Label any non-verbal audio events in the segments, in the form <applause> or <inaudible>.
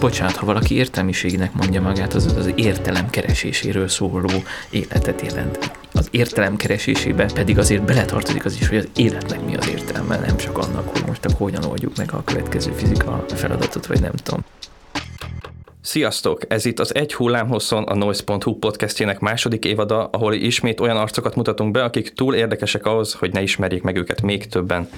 bocsánat, ha valaki értelmiségnek mondja magát, az az értelem kereséséről szóló életet jelent. Az értelem keresésébe pedig azért beletartozik az is, hogy az életnek mi az értelme, nem csak annak, hogy most akkor hogyan oldjuk meg a következő fizika feladatot, vagy nem tudom. Sziasztok! Ez itt az Egy hullámhosszon a Noise.hu podcastjének második évada, ahol ismét olyan arcokat mutatunk be, akik túl érdekesek ahhoz, hogy ne ismerjék meg őket még többen.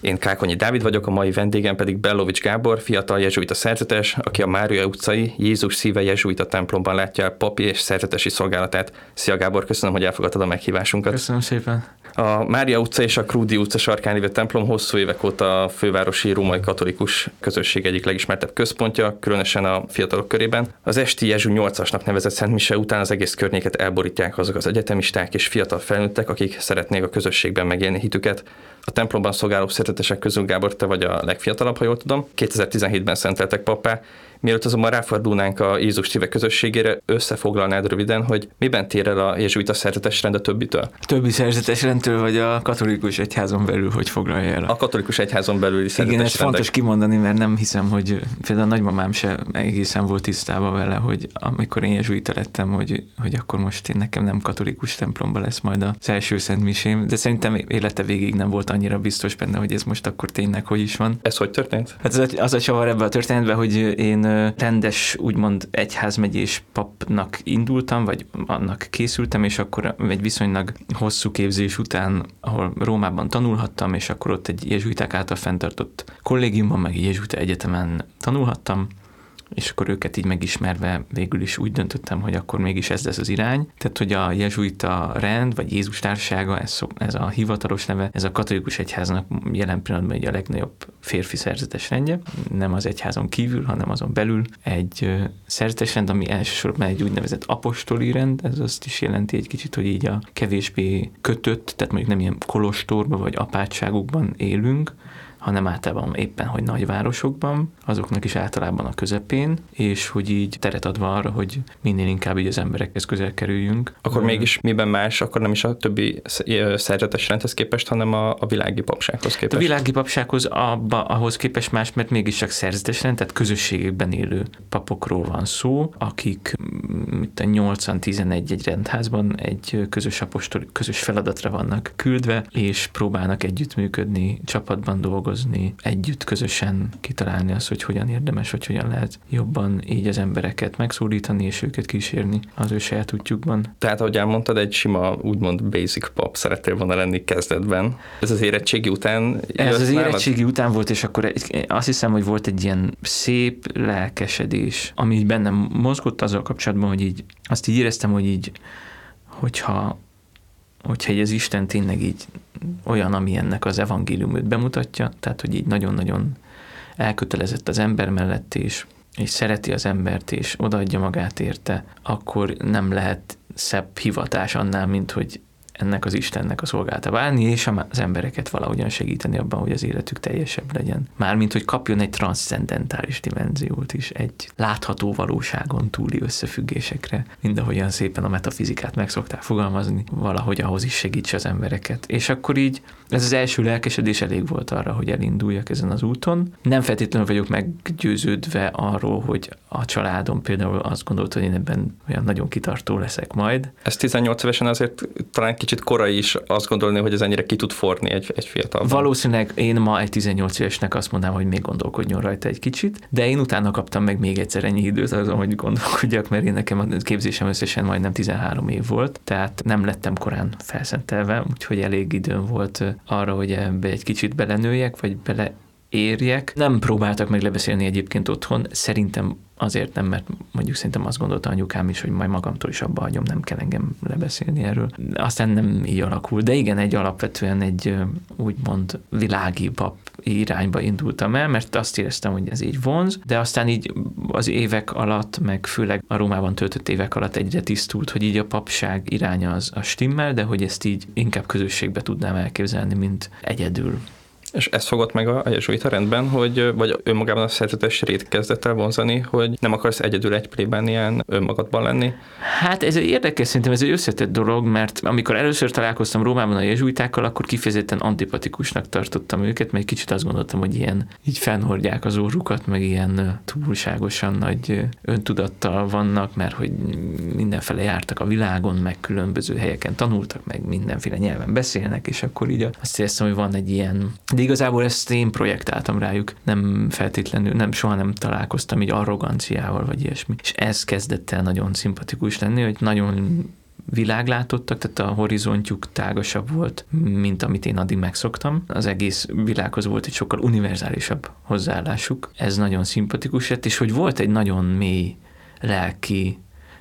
Én Kákonyi Dávid vagyok, a mai vendégem pedig Bellovics Gábor, fiatal jezsuita szerzetes, aki a Mária utcai Jézus szíve jezsuita templomban látja el papi és szerzetesi szolgálatát. Szia Gábor, köszönöm, hogy elfogadtad a meghívásunkat. Köszönöm szépen. A Mária utca és a Krúdi utca sarkán lévő templom hosszú évek óta a fővárosi római katolikus közösség egyik legismertebb központja, különösen a fiatalok körében. Az esti Jezsu 8-asnak nevezett Szent Mise után az egész környéket elborítják azok az egyetemisták és fiatal felnőttek, akik szeretnék a közösségben megélni hitüket. A templomban szolgáló szeretetesek közül, Gábor, te vagy a legfiatalabb, ha jól tudom. 2017-ben szenteltek pappá, Mielőtt azonban ráfordulnánk a Jézus szíve közösségére, összefoglalnád röviden, hogy miben tér el a jezsuita szerzetes rend a többitől? A többi szerzetes rendtől, vagy a katolikus egyházon belül, hogy foglalja el? A katolikus egyházon belül szerzetes Igen, ez rendek. fontos kimondani, mert nem hiszem, hogy például a nagymamám se egészen volt tisztában vele, hogy amikor én jezsuita lettem, hogy, hogy akkor most én nekem nem katolikus templomba lesz majd az első szent misém, de szerintem élete végig nem volt annyira biztos benne, hogy ez most akkor tényleg hogy is van. Ez hogy történt? Hát az a, az a csavar ebbe a történetben, hogy én rendes, úgymond egyházmegyés papnak indultam, vagy annak készültem, és akkor egy viszonylag hosszú képzés után, ahol Rómában tanulhattam, és akkor ott egy jezsuiták által fenntartott kollégiumban, meg egy jezsuita egyetemen tanulhattam, és akkor őket így megismerve végül is úgy döntöttem, hogy akkor mégis ez lesz az irány. Tehát, hogy a jezsuita rend, vagy Jézus társasága, ez, ez a hivatalos neve, ez a katolikus egyháznak jelen pillanatban egy a legnagyobb férfi szerzetes rendje, nem az egyházon kívül, hanem azon belül egy szerzetes rend, ami elsősorban egy úgynevezett apostoli rend, ez azt is jelenti egy kicsit, hogy így a kevésbé kötött, tehát mondjuk nem ilyen kolostorban vagy apátságokban élünk, hanem általában éppen, hogy nagyvárosokban, azoknak is általában a közepén, és hogy így teret adva arra, hogy minél inkább így az emberekhez közel kerüljünk. Akkor mégis miben más, akkor nem is a többi szerzetes rendhez képest, hanem a, a világi papsághoz képest. A világi papsághoz abba, ahhoz képest más, mert mégis csak szerzetes rend, tehát közösségekben élő papokról van szó, akik mint a 8-11 egy rendházban egy közös apostol, közös feladatra vannak küldve, és próbálnak együttműködni, csapatban dolgozni, együtt közösen kitalálni azt, hogy hogyan érdemes, vagy hogyan lehet jobban így az embereket megszólítani, és őket kísérni az ő saját útjukban. Tehát, ahogy elmondtad, egy sima, úgymond basic pop szerettél volna lenni kezdetben. Ez az érettségi után Ez az érettségi után volt, és akkor egy, azt hiszem, hogy volt egy ilyen szép lelkesedés, ami így bennem mozgott azzal kapcsolatban, hogy így azt így éreztem, hogy így, hogyha hogyha egy az Isten tényleg így olyan, ami ennek az evangéliumot bemutatja, tehát hogy így nagyon-nagyon elkötelezett az ember mellett, és, és szereti az embert, és odaadja magát érte, akkor nem lehet szebb hivatás annál, mint hogy ennek az Istennek a szolgálta válni, és az embereket valahogyan segíteni abban, hogy az életük teljesebb legyen. Mármint, hogy kapjon egy transzcendentális dimenziót is, egy látható valóságon túli összefüggésekre, mindahogyan szépen a metafizikát meg szokták fogalmazni, valahogy ahhoz is segítse az embereket. És akkor így ez az első lelkesedés elég volt arra, hogy elinduljak ezen az úton. Nem feltétlenül vagyok meggyőződve arról, hogy a családom például azt gondolt, hogy én ebben olyan nagyon kitartó leszek majd. Ez 18 évesen azért talán kicsit korai is azt gondolni, hogy ez ennyire ki tud forni egy, egy fiatal. Valószínűleg én ma egy 18 évesnek azt mondanám, hogy még gondolkodjon rajta egy kicsit, de én utána kaptam meg még egyszer ennyi időt azon, hogy gondolkodjak, mert én nekem a képzésem összesen majdnem 13 év volt, tehát nem lettem korán felszentelve, úgyhogy elég időm volt arra, hogy ebbe egy kicsit belenőjek, vagy bele érjek. Nem próbáltak meg lebeszélni egyébként otthon, szerintem azért nem, mert mondjuk szerintem azt gondolta anyukám is, hogy majd magamtól is abba hagyom, nem kell engem lebeszélni erről. Aztán nem így alakult, de igen, egy alapvetően egy úgymond világi pap irányba indultam el, mert azt éreztem, hogy ez így vonz, de aztán így az évek alatt, meg főleg a Rómában töltött évek alatt egyre tisztult, hogy így a papság iránya az a stimmel, de hogy ezt így inkább közösségbe tudnám elképzelni, mint egyedül És ez fogott meg a, a jezsuita rendben, hogy vagy önmagában a szerzetes rét kezdett el vonzani, hogy nem akarsz egyedül egy plében ilyen önmagadban lenni? Hát ez érdekes, szerintem ez egy összetett dolog, mert amikor először találkoztam Rómában a jezsuitákkal, akkor kifejezetten antipatikusnak tartottam őket, mert kicsit azt gondoltam, hogy ilyen így fennhordják az órukat, meg ilyen túlságosan nagy öntudattal vannak, mert hogy mindenfele jártak a világon, meg különböző helyeken tanultak, meg mindenféle nyelven beszélnek, és akkor így azt éreztem, hogy van egy ilyen, de igazából ezt én projektáltam rájuk, nem feltétlenül, nem soha nem találkoztam így arroganciával, vagy ilyesmi. És ez kezdett el nagyon szimpatikus lenni, hogy nagyon világlátottak, tehát a horizontjuk tágasabb volt, mint amit én addig megszoktam. Az egész világhoz volt egy sokkal univerzálisabb hozzáállásuk. Ez nagyon szimpatikus lett, és hogy volt egy nagyon mély lelki,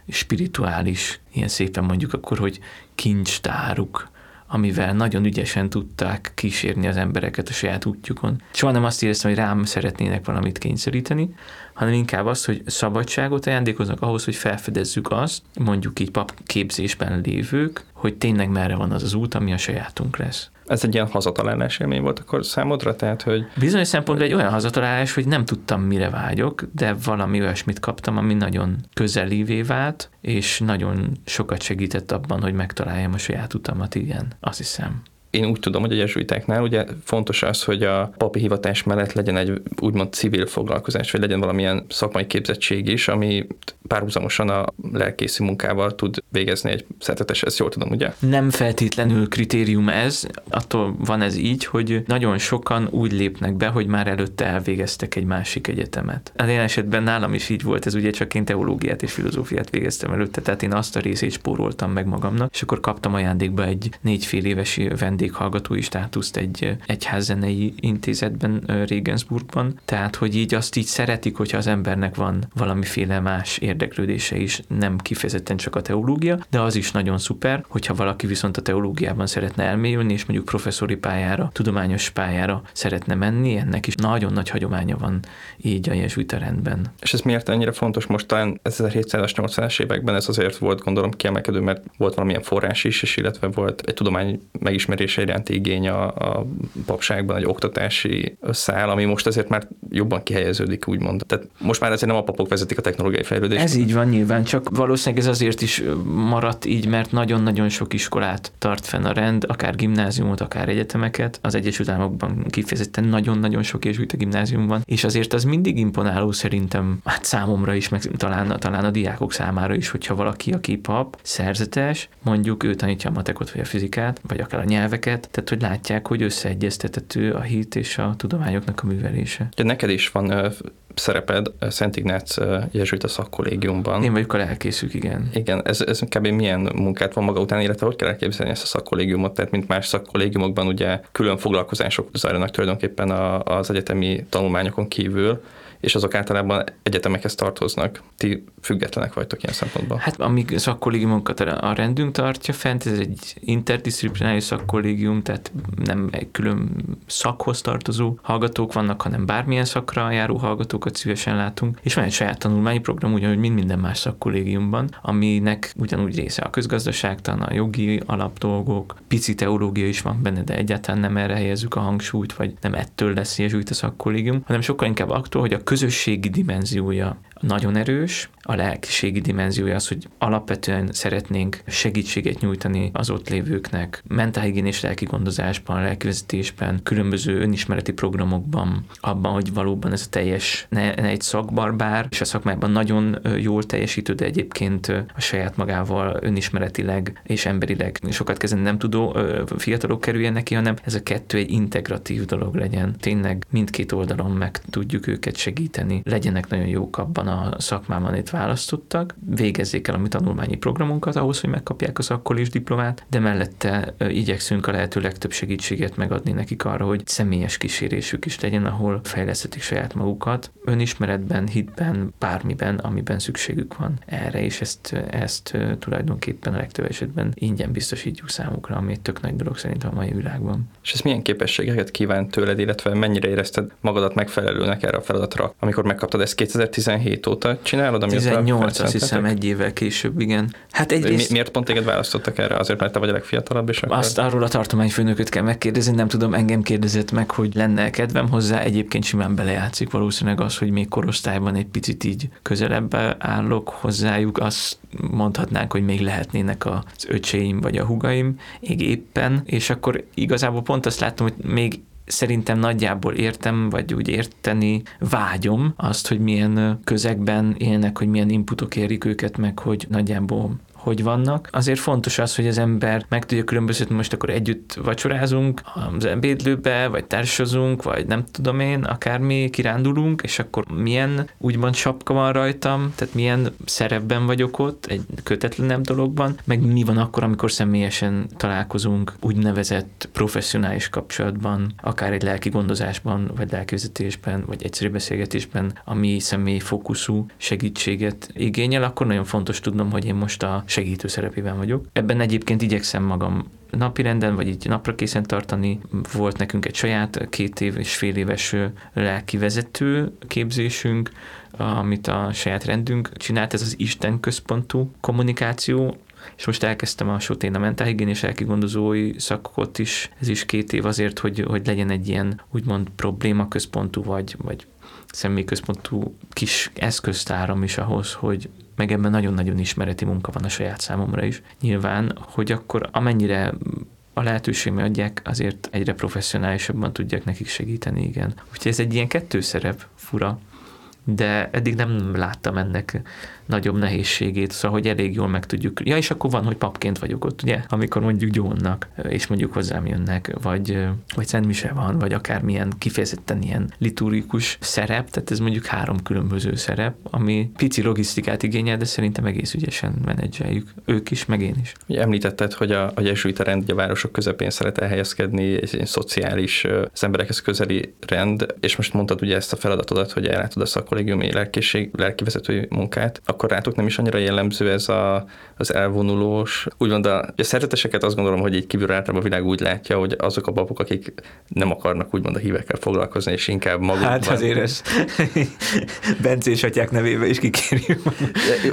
spirituális, ilyen szépen mondjuk akkor, hogy kincstáruk, amivel nagyon ügyesen tudták kísérni az embereket a saját útjukon. Soha nem azt éreztem, hogy rám szeretnének valamit kényszeríteni, hanem inkább az, hogy szabadságot ajándékoznak ahhoz, hogy felfedezzük azt, mondjuk így papképzésben lévők, hogy tényleg merre van az az út, ami a sajátunk lesz. Ez egy ilyen hazatalálás élmény volt akkor számodra? Tehát, hogy... Bizonyos szempontból egy olyan hazatalálás, hogy nem tudtam, mire vágyok, de valami olyasmit kaptam, ami nagyon közelévé vált, és nagyon sokat segített abban, hogy megtaláljam a saját utamat, igen, azt hiszem én úgy tudom, hogy a jezsuitáknál ugye fontos az, hogy a papi hivatás mellett legyen egy úgymond civil foglalkozás, vagy legyen valamilyen szakmai képzettség is, ami párhuzamosan a lelkészi munkával tud végezni egy szertetes, ezt jól tudom, ugye? Nem feltétlenül kritérium ez, attól van ez így, hogy nagyon sokan úgy lépnek be, hogy már előtte elvégeztek egy másik egyetemet. Az én esetben nálam is így volt, ez ugye csak én teológiát és filozófiát végeztem előtte, tehát én azt a részét spóroltam meg magamnak, és akkor kaptam ajándékba egy négy fél éves vendéghallgatói státuszt egy egyházzenei intézetben Regensburgban, tehát hogy így azt így szeretik, hogyha az embernek van valamiféle más érdeklődése is, nem kifejezetten csak a teológia, de az is nagyon szuper, hogyha valaki viszont a teológiában szeretne elmélyülni, és mondjuk professzori pályára, tudományos pályára szeretne menni, ennek is nagyon nagy hagyománya van így a jezsuita rendben. És ez miért ennyire fontos most talán 1780-as években ez azért volt gondolom kiemelkedő, mert volt valamilyen forrás is, és illetve volt egy tudomány megismerése iránti igény a, a papságban, egy oktatási összeáll, ami most azért már jobban kihelyeződik, úgymond. Tehát most már ezért nem a papok vezetik a technológiai fejlődést. Ez így van nyilván, csak valószínűleg ez azért is maradt így, mert nagyon-nagyon sok iskolát tart fenn a rend, akár gimnáziumot, akár egyetemeket. Az Egyesült Államokban kifejezetten nagyon-nagyon sok jezsuita gimnázium van, és azért az mindig imponáló szerintem, hát számomra is, meg talán, talán a diákok számára is, hogyha valaki, aki pap, szerzetes, mondjuk ő tanítja a matekot vagy a fizikát, vagy akár a nyelveket, tehát hogy látják, hogy összeegyeztethető a hit és a tudományoknak a művelése. Ja, neked is van szereped Szent Ignác jezsuita szakkollégiumban. Én vagyok a lelkészük, igen. Igen, ez, ez kb. milyen munkát van maga után, illetve hogy kell elképzelni ezt a szakkollégiumot, tehát mint más szakkollégiumokban ugye külön foglalkozások zajlanak tulajdonképpen az egyetemi tanulmányokon kívül, és azok általában egyetemekhez tartoznak. Ti függetlenek vagytok ilyen szempontból. Hát amíg szakkollégiumunkat a rendünk tartja fent, ez egy interdisziplinális szakkollégium, tehát nem egy külön szakhoz tartozó hallgatók vannak, hanem bármilyen szakra járó hallgatókat szívesen látunk, és van egy saját tanulmányi program, ugyanúgy, mint minden más szakkollégiumban, aminek ugyanúgy része a közgazdaságtan, a jogi alapdolgok, pici teológia is van benne, de egyáltalán nem erre helyezzük a hangsúlyt, vagy nem ettől lesz jezsuita szakkollégium, hanem sokkal inkább attól, hogy a közösségi dimenziója nagyon erős, a lelkiségi dimenziója az, hogy alapvetően szeretnénk segítséget nyújtani az ott lévőknek. Mentálhigiénés lelki gondozásban, lelkivezetésben, különböző önismereti programokban, abban, hogy valóban ez a teljes, ne, ne egy szakbarbár, és a szakmában nagyon jól teljesítő, de egyébként a saját magával önismeretileg és emberileg sokat kezdeni nem tudó fiatalok kerüljen neki, hanem ez a kettő egy integratív dolog legyen. Tényleg mindkét oldalon meg tudjuk őket segíteni, legyenek nagyon jók abban a szakmában itt választottak, végezzék el a mi tanulmányi programunkat ahhoz, hogy megkapják a szakkolés diplomát, de mellette igyekszünk a lehető legtöbb segítséget megadni nekik arra, hogy személyes kísérésük is legyen, ahol fejleszthetik saját magukat, önismeretben, hitben, bármiben, amiben szükségük van erre, és ezt, ezt tulajdonképpen a legtöbb esetben ingyen biztosítjuk számukra, ami egy tök nagy dolog szerintem a mai világban. És ez milyen képességeket kíván tőled, illetve mennyire érezted magadat megfelelőnek erre a feladatra, amikor megkaptad ezt 2017 17 óta csinálod? 18, azt hiszem egy évvel később, igen. Hát egyrészt... Mi, miért pont téged választottak erre? Azért, mert te vagy a legfiatalabb, és akkor... Azt arról a tartományfőnököt kell megkérdezni, nem tudom, engem kérdezett meg, hogy lenne kedvem hozzá, egyébként simán belejátszik valószínűleg az, hogy még korosztályban egy picit így közelebb állok hozzájuk, azt mondhatnánk, hogy még lehetnének az öcséim vagy a hugaim, még éppen, és akkor igazából pont azt látom, hogy még szerintem nagyjából értem, vagy úgy érteni vágyom azt, hogy milyen közegben élnek, hogy milyen inputok érik őket, meg hogy nagyjából hogy vannak. Azért fontos az, hogy az ember meg tudja különböztetni, most akkor együtt vacsorázunk az ebédlőbe, vagy társazunk, vagy nem tudom én, akármi, kirándulunk, és akkor milyen úgymond sapka van rajtam, tehát milyen szerepben vagyok ott, egy kötetlenebb dologban, meg mi van akkor, amikor személyesen találkozunk úgynevezett professzionális kapcsolatban, akár egy lelki gondozásban, vagy lelkivezetésben, vagy egyszerű beszélgetésben, ami személy fókuszú segítséget igényel, akkor nagyon fontos tudnom, hogy én most a segítő szerepében vagyok. Ebben egyébként igyekszem magam napirenden, vagy így napra készen tartani. Volt nekünk egy saját két év és fél éves lelki vezető képzésünk, amit a saját rendünk csinált, ez az Isten központú kommunikáció, és most elkezdtem a Sotén a mentálhigién és elkigondozói szakot is, ez is két év azért, hogy, hogy legyen egy ilyen úgymond probléma központú, vagy, vagy személyközpontú kis eszköztáram is ahhoz, hogy meg ebben nagyon-nagyon ismereti munka van a saját számomra is. Nyilván, hogy akkor amennyire a lehetőségbe adják, azért egyre professzionálisabban tudják nekik segíteni, igen. Úgyhogy ez egy ilyen kettőszerep, fura, de eddig nem láttam ennek nagyobb nehézségét, szóval hogy elég jól meg tudjuk. Ja, és akkor van, hogy papként vagyok ott, ugye, amikor mondjuk gyónnak, és mondjuk hozzám jönnek, vagy, vagy Szent van, vagy akármilyen kifejezetten ilyen liturgikus szerep, tehát ez mondjuk három különböző szerep, ami pici logisztikát igényel, de szerintem egész ügyesen menedzseljük. Ők is, meg én is. Említetted, hogy a, a jezsuita rend a városok közepén szeret elhelyezkedni, egy, egy szociális, az emberekhez közeli rend, és most mondtad ugye ezt a feladatodat, hogy ellátod a szakkollégiumi lelkészség, lelkivezetői munkát, akkor rátok nem is annyira jellemző ez a, az elvonulós. Úgymond a, a szerzeteseket azt gondolom, hogy így kívülről általában a világ úgy látja, hogy azok a babok, akik nem akarnak úgymond a hívekkel foglalkozni, és inkább magukban. Hát azért ez <laughs> Bencés atyák nevébe is kikérjük.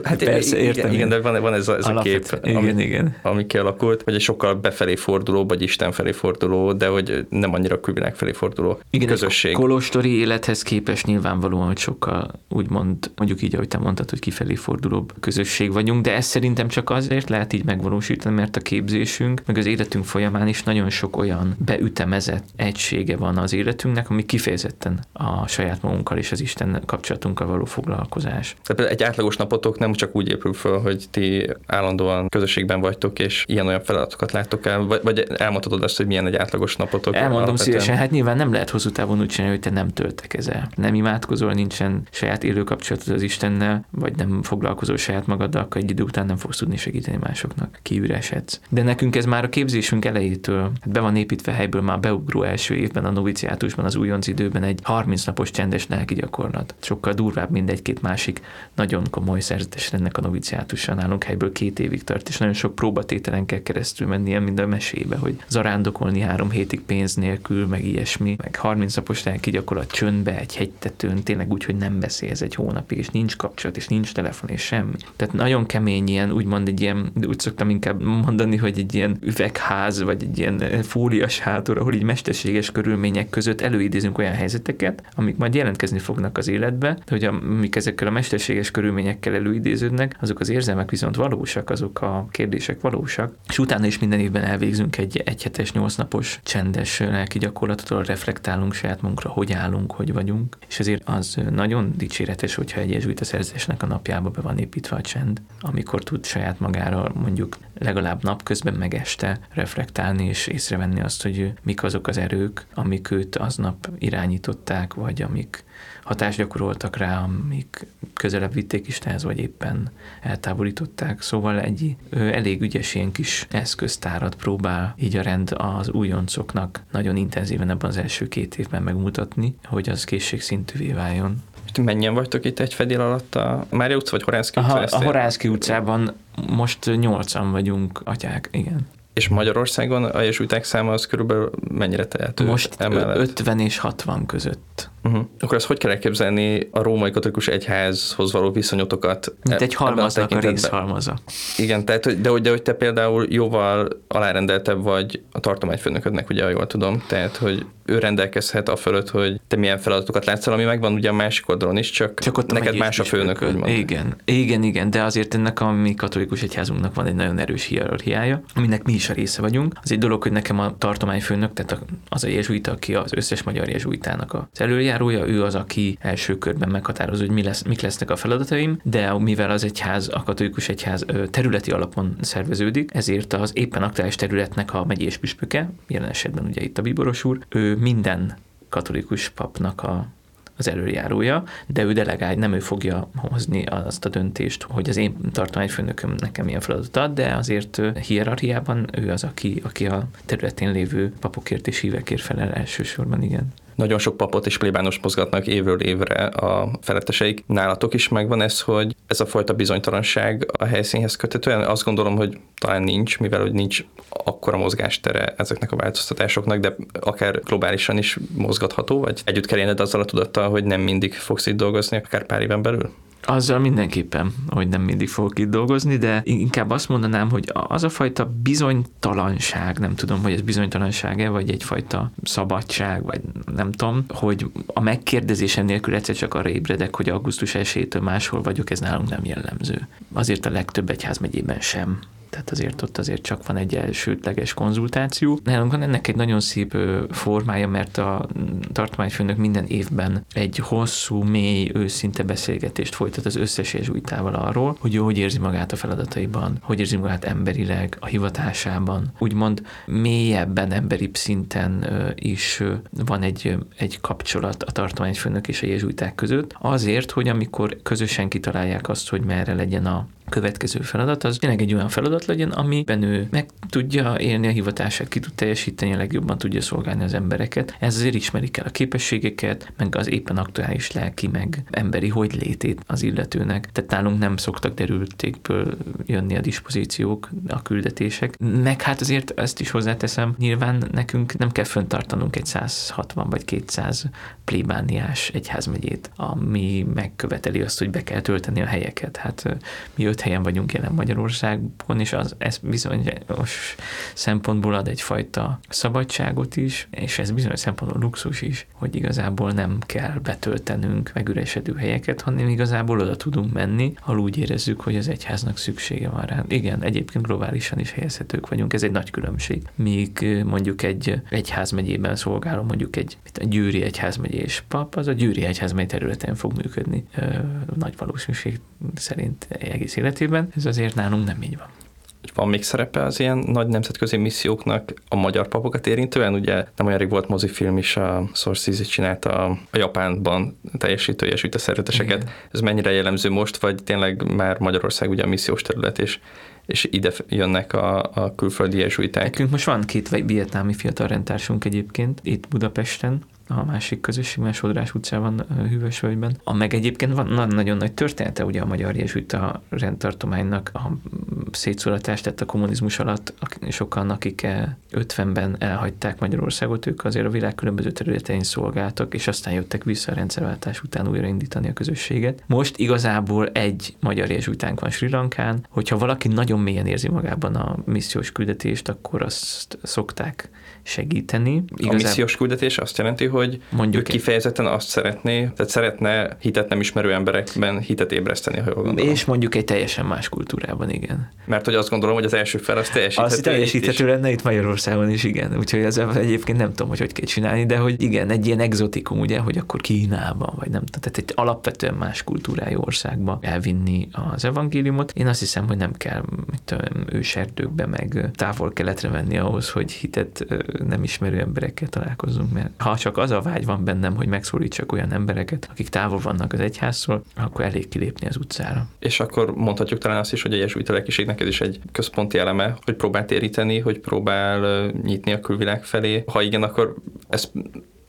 Hát Persze, igen, értem. Igen, de van, van ez a, ez a kép, igen, ami, igen. ami kialakult, hogy egy sokkal befelé forduló, vagy Isten felé forduló, de hogy nem annyira a külvilág felé forduló igen, közösség. A kolostori élethez képest nyilvánvalóan, hogy sokkal úgymond, mondjuk így, ahogy te mondtad, hogy kifelé fordulóbb közösség vagyunk, de ez szerintem csak azért lehet így megvalósítani, mert a képzésünk, meg az életünk folyamán is nagyon sok olyan beütemezett egysége van az életünknek, ami kifejezetten a saját magunkkal és az Isten kapcsolatunkkal való foglalkozás. Tehát egy átlagos napotok nem csak úgy épül föl, hogy ti állandóan közösségben vagytok, és ilyen-olyan feladatokat láttok el, vagy, vagy elmondhatod azt, hogy milyen egy átlagos napotok? Elmondom alapvetően. szívesen, hát nyilván nem lehet hosszú távon úgy csinálni, hogy te nem töltekezel. Nem imádkozol, nincsen saját élő kapcsolatod az Istennel, vagy nem foglalkozol saját magaddal, akkor egy idő után nem fogsz tudni segíteni másoknak, kiüresedsz. De nekünk ez már a képzésünk elejétől hát be van építve helyből már beugró első évben a noviciátusban, az újonc időben egy 30 napos csendes lelki gyakorlat. Sokkal durvább, mint egy-két másik nagyon komoly szerzetes ennek a noviciátusa nálunk helyből két évig tart, és nagyon sok próbatételen kell keresztül mennie, mind a mesébe, hogy zarándokolni három hétig pénz nélkül, meg ilyesmi, meg 30 napos lelki gyakorlat csöndbe, egy hegytetőn, tényleg úgy, hogy nem beszélsz egy hónapig, és nincs kapcsolat, és nincs telefon, és semmi. Tehát nagyon kemény ilyen, úgymond egy ilyen, úgy szoktam inkább mondani, hogy egy ilyen üvegház, vagy egy ilyen fólias hátor, ahol így mesterséges körülmények között előidézünk olyan helyzeteket, amik majd jelentkezni fognak az életbe, hogy amik ezekkel a mesterséges körülményekkel előidéződnek, azok az érzelmek viszont valósak, azok a kérdések valósak, és utána is minden évben elvégzünk egy egyhetes, nyolcnapos csendes lelki gyakorlatot, ahol reflektálunk saját munkra, hogy állunk, hogy vagyunk, és ezért az nagyon dicséretes, hogyha egy a szerzésnek a napjába be van építve a csend, amikor tud saját magára mondjuk legalább napközben meg este reflektálni és észrevenni azt, hogy mik azok az erők, amik őt aznap irányították, vagy amik hatást gyakoroltak rá, amik közelebb vitték Istenhez, vagy éppen eltávolították. Szóval egy elég ügyes ilyen kis eszköztárat próbál így a rend az újoncoknak nagyon intenzíven ebben az első két évben megmutatni, hogy az készségszintűvé váljon. Mennyien vagytok itt egy fedél alatt a Mária utca, vagy Horánszki utca? Aha, a Horánszki utcában most nyolcan vagyunk, atyák, igen. És Magyarországon a jezsuiták száma az körülbelül mennyire tehető? Most emellett? 50 és 60 között Uh-huh. Akkor ezt hogy kell elképzelni a római katolikus egyházhoz való viszonyotokat? Mint egy halmaznak a részhalmaza. Igen, tehát, de, hogy, de hogy te például jóval alárendeltebb vagy a tartományfőnöködnek, ugye, jól tudom, tehát, hogy ő rendelkezhet a fölött, hogy te milyen feladatokat látsz, ami megvan ugye a másik oldalon is, csak, csak ott neked más a főnök, úgymond. Igen, igen, igen, de azért ennek a mi katolikus egyházunknak van egy nagyon erős hierarchiája, aminek mi is a része vagyunk. Az egy dolog, hogy nekem a tartományfőnök, tehát az a jezsuita, aki az összes magyar jezsuitának az előjárója, ő az, aki első körben meghatározza, hogy mi lesz, mik lesznek a feladataim, de mivel az egyház, a katolikus egyház területi alapon szerveződik, ezért az éppen aktuális területnek a megyés püspöke, jelen esetben ugye itt a Bíboros úr, ő minden katolikus papnak a az előjárója, de ő delegál, nem ő fogja hozni azt a döntést, hogy az én tartományfőnököm nekem milyen feladatot ad, de azért hierarchiában ő az, aki, aki a területén lévő papokért és hívekért felel elsősorban, igen nagyon sok papot és plébános mozgatnak évről évre a feletteseik. Nálatok is megvan ez, hogy ez a fajta bizonytalanság a helyszínhez köthetően? Azt gondolom, hogy talán nincs, mivel hogy nincs akkora mozgástere ezeknek a változtatásoknak, de akár globálisan is mozgatható, vagy együtt kell élned azzal a tudattal, hogy nem mindig fogsz itt dolgozni, akár pár éven belül? Azzal mindenképpen, hogy nem mindig fogok itt dolgozni, de inkább azt mondanám, hogy az a fajta bizonytalanság, nem tudom, hogy ez bizonytalanság-e, vagy egyfajta szabadság, vagy nem tudom, hogy a megkérdezésem nélkül egyszer csak arra ébredek, hogy augusztus 1 máshol vagyok, ez nálunk nem jellemző. Azért a legtöbb egyházmegyében sem tehát azért ott azért csak van egy elsődleges konzultáció. Nálunk van ennek egy nagyon szép formája, mert a tartományfőnök minden évben egy hosszú, mély, őszinte beszélgetést folytat az összes jezsuitával arról, hogy ő hogy érzi magát a feladataiban, hogy érzi magát emberileg, a hivatásában. Úgymond mélyebben, emberi szinten is van egy, egy kapcsolat a tartományfőnök és a jezsuiták között, azért, hogy amikor közösen kitalálják azt, hogy merre legyen a következő feladat, az tényleg egy olyan feladat legyen, amiben ő meg tudja élni a hivatását, ki tud teljesíteni, a legjobban tudja szolgálni az embereket. Ez azért ismerik el a képességeket, meg az éppen aktuális lelki, meg emberi hogy létét az illetőnek. Tehát nálunk nem szoktak derültékből jönni a dispozíciók, a küldetések. Meg hát azért ezt is hozzáteszem, nyilván nekünk nem kell föntartanunk egy 160 vagy 200 plébániás egyházmegyét, ami megköveteli azt, hogy be kell tölteni a helyeket. Hát mi öt helyen vagyunk jelen Magyarországon, és az, ez bizonyos szempontból ad egyfajta szabadságot is, és ez bizonyos szempontból luxus is, hogy igazából nem kell betöltenünk megüresedő helyeket, hanem igazából oda tudunk menni, ha úgy érezzük, hogy az egyháznak szüksége van rá. Igen, egyébként globálisan is helyezhetők vagyunk, ez egy nagy különbség. Míg mondjuk egy egyházmegyében szolgáló, mondjuk egy, egy győri egyházmegyés pap, az a győri egyházmegy területen fog működni. Nagy valószínűség szerint egész életében, ez azért nálunk nem így van van még szerepe az ilyen nagy nemzetközi misszióknak a magyar papokat érintően? Ugye nem olyan rég volt mozifilm is, a Sources csinálta a, Japánban teljesítő a szerzeteseket. Ez mennyire jellemző most, vagy tényleg már Magyarország ugye a missziós terület, és és ide jönnek a, a külföldi jezsuiták. Nekünk most van két vietnámi fiatal rendtársunk egyébként itt Budapesten, a másik közösségben, Sodrás utcában, Hűvösvölgyben. A meg egyébként van nagyon nagy története ugye a magyar jezsuita rendtartománynak a szétszólatás, tehát a kommunizmus alatt sokan, akik 50-ben elhagyták Magyarországot, ők azért a világ különböző területein szolgáltak, és aztán jöttek vissza a rendszerváltás után újraindítani a közösséget. Most igazából egy magyar jezsuitánk van Sri Lankán, hogyha valaki nagyon mélyen érzi magában a missziós küldetést, akkor azt szokták segíteni. Igazából... A missziós küldetés azt jelenti, hogy Mondjuk ő kifejezetten azt szeretné, tehát szeretne hitet nem ismerő emberekben hitet ébreszteni, ha jól gondolom. És mondjuk egy teljesen más kultúrában, igen. Mert hogy azt gondolom, hogy az első fel az teljesíthető. Az teljesíthető lenne itt Magyarországon is, igen. Úgyhogy ez egyébként nem tudom, hogy hogy kell csinálni, de hogy igen, egy ilyen exotikum, ugye, hogy akkor Kínában, vagy nem tehát egy alapvetően más kultúrájú országba elvinni az evangéliumot. Én azt hiszem, hogy nem kell mit tudom, őserdőkbe, meg távol keletre menni ahhoz, hogy hitet nem ismerő emberekkel találkozunk, mert ha csak az a vágy van bennem, hogy megszólítsak olyan embereket, akik távol vannak az egyháztól, akkor elég kilépni az utcára. És akkor mondhatjuk talán azt is, hogy a jezsuita lelkiségnek ez is egy központi eleme, hogy próbál téríteni, hogy próbál nyitni a külvilág felé. Ha igen, akkor ez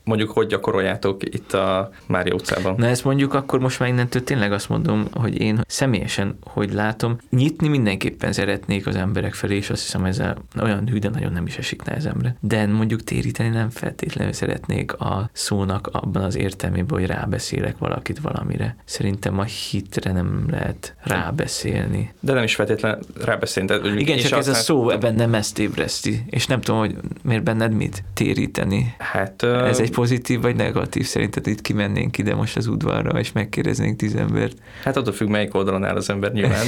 mondjuk hogy gyakoroljátok itt a Mária utcában? Na ezt mondjuk akkor most már innentől tényleg azt mondom, hogy én személyesen, hogy látom, nyitni mindenképpen szeretnék az emberek felé, és azt hiszem ezzel olyan hű, de nagyon nem is esik nehezemre. De mondjuk téríteni nem feltétlenül szeretnék a szónak abban az értelmében, hogy rábeszélek valakit valamire. Szerintem a hitre nem lehet rábeszélni. De nem is feltétlenül rábeszélni. De Igen, csak ez a szó ebben nem ezt ébreszti, és nem tudom, hogy miért benned mit téríteni. Hát, ez egy pozitív vagy negatív? Szerinted itt kimennénk ide most az udvarra, és megkérdeznénk tíz embert? Hát attól függ, melyik oldalon áll az ember nyilván,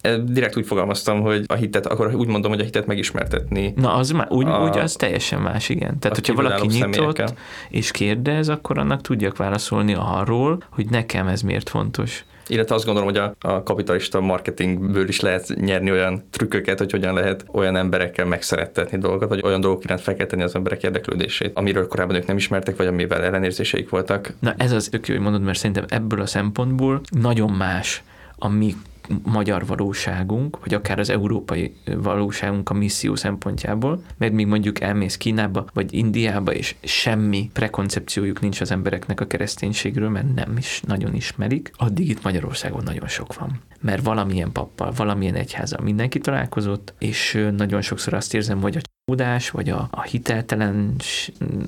de <laughs> direkt úgy fogalmaztam, hogy a hitet, akkor úgy mondom, hogy a hitet megismertetni. Na, az má, úgy, a, úgy az teljesen más, igen. Tehát, hogyha valaki nyitott személyekkel. és kérdez, akkor annak tudjak válaszolni arról, hogy nekem ez miért fontos. Illetve azt gondolom, hogy a, a kapitalista marketingből is lehet nyerni olyan trükköket, hogy hogyan lehet olyan emberekkel megszerettetni dolgokat, vagy olyan dolgok iránt felkelteni az emberek érdeklődését, amiről korábban ők nem ismertek, vagy amivel ellenérzéseik voltak. Na ez az tök jó, hogy mondod, mert szerintem ebből a szempontból nagyon más a mi magyar valóságunk, vagy akár az európai valóságunk a misszió szempontjából, mert még mondjuk elmész Kínába, vagy Indiába, és semmi prekoncepciójuk nincs az embereknek a kereszténységről, mert nem is nagyon ismerik, addig itt Magyarországon nagyon sok van. Mert valamilyen pappal, valamilyen egyházal mindenki találkozott, és nagyon sokszor azt érzem, hogy a tudás, vagy a, a hiteltelen,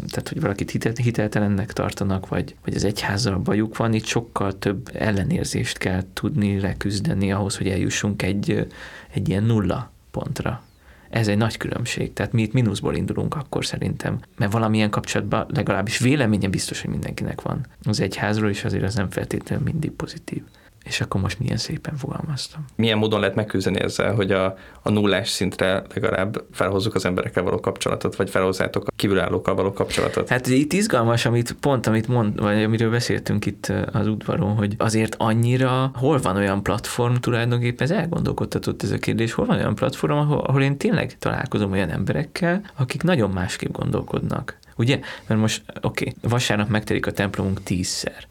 tehát hogy valakit hitel, hiteltelennek tartanak, vagy, vagy az egyházzal bajuk van, itt sokkal több ellenérzést kell tudni leküzdeni ahhoz, hogy eljussunk egy, egy ilyen nulla pontra. Ez egy nagy különbség. Tehát mi itt mínuszból indulunk akkor szerintem, mert valamilyen kapcsolatban legalábbis véleménye biztos, hogy mindenkinek van. Az egyházról is azért az nem feltétlenül mindig pozitív. És akkor most milyen szépen fogalmaztam. Milyen módon lehet megküzdeni ezzel, hogy a, a nullás szintre legalább felhozzuk az emberekkel való kapcsolatot, vagy felhozzátok a kívülállókkal való kapcsolatot? Hát itt izgalmas, amit pont, amit mond, vagy amiről beszéltünk itt az udvaron, hogy azért annyira, hol van olyan platform tulajdonképpen, ez elgondolkodtatott ez a kérdés, hol van olyan platform, ahol, ahol én tényleg találkozom olyan emberekkel, akik nagyon másképp gondolkodnak. Ugye? Mert most, oké, okay, vasárnap megterik a templomunk tízszer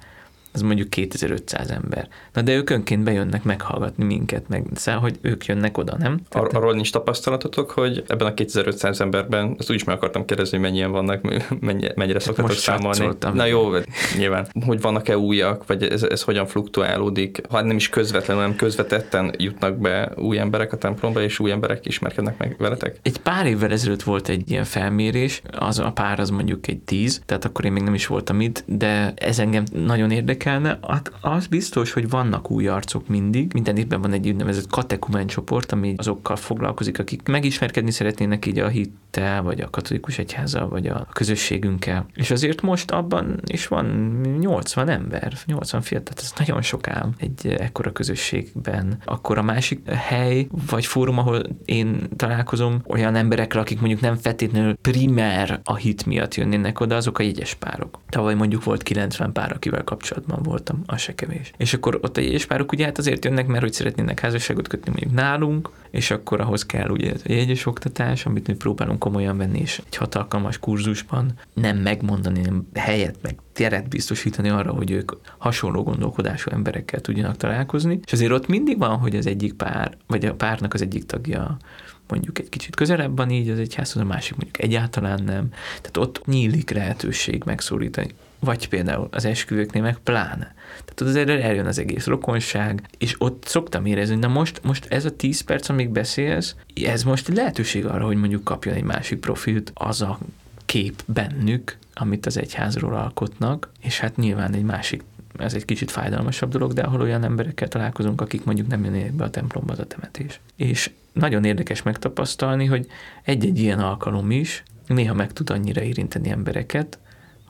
az mondjuk 2500 ember. Na de ők önként bejönnek meghallgatni minket, meg szóval, hogy ők jönnek oda, nem? Ar- arról nincs tapasztalatotok, hogy ebben a 2500 emberben, ezt úgy is meg akartam kérdezni, hogy mennyien vannak, mennyi, mennyire szoktatok számolni. Na jó, nyilván, hogy vannak-e újak, vagy ez, ez hogyan fluktuálódik, ha nem is közvetlenül, hanem közvetetten jutnak be új emberek a templomba, és új emberek ismerkednek meg veletek? Egy pár évvel ezelőtt volt egy ilyen felmérés, az a pár az mondjuk egy tíz, tehát akkor én még nem is voltam itt, de ez engem nagyon érdekel, érdekelne, hát az biztos, hogy vannak új arcok mindig. Minden évben van egy úgynevezett katekumen csoport, ami azokkal foglalkozik, akik megismerkedni szeretnének így a hittel, vagy a katolikus egyházzal, vagy a közösségünkkel. És azért most abban is van 80 ember, 80 fiatal, tehát ez nagyon sok ám egy ekkora közösségben. Akkor a másik hely, vagy fórum, ahol én találkozom olyan emberekkel, akik mondjuk nem feltétlenül primer a hit miatt jönnének oda, azok a jegyes párok. Tavaly mondjuk volt 90 pár, akivel kapcsolatban kapcsolatban voltam, az se kevés. És akkor ott a jegyespárok ugye hát azért jönnek, mert hogy szeretnének házasságot kötni mondjuk nálunk, és akkor ahhoz kell ugye a jegyes oktatás, amit mi próbálunk komolyan venni, és egy hatalmas kurzusban nem megmondani, nem helyet meg teret biztosítani arra, hogy ők hasonló gondolkodású emberekkel tudjanak találkozni. És azért ott mindig van, hogy az egyik pár, vagy a párnak az egyik tagja mondjuk egy kicsit közelebb van így az egyházhoz, a másik mondjuk egyáltalán nem. Tehát ott nyílik lehetőség megszólítani vagy például az esküvőknél meg pláne. Tehát azért eljön az egész rokonság, és ott szoktam érezni, na most, most ez a 10 perc, amíg beszélsz, ez most lehetőség arra, hogy mondjuk kapjon egy másik profilt az a kép bennük, amit az egyházról alkotnak, és hát nyilván egy másik ez egy kicsit fájdalmasabb dolog, de ahol olyan emberekkel találkozunk, akik mondjuk nem jönnek be a templomba az a temetés. És nagyon érdekes megtapasztalni, hogy egy-egy ilyen alkalom is néha meg tud annyira érinteni embereket,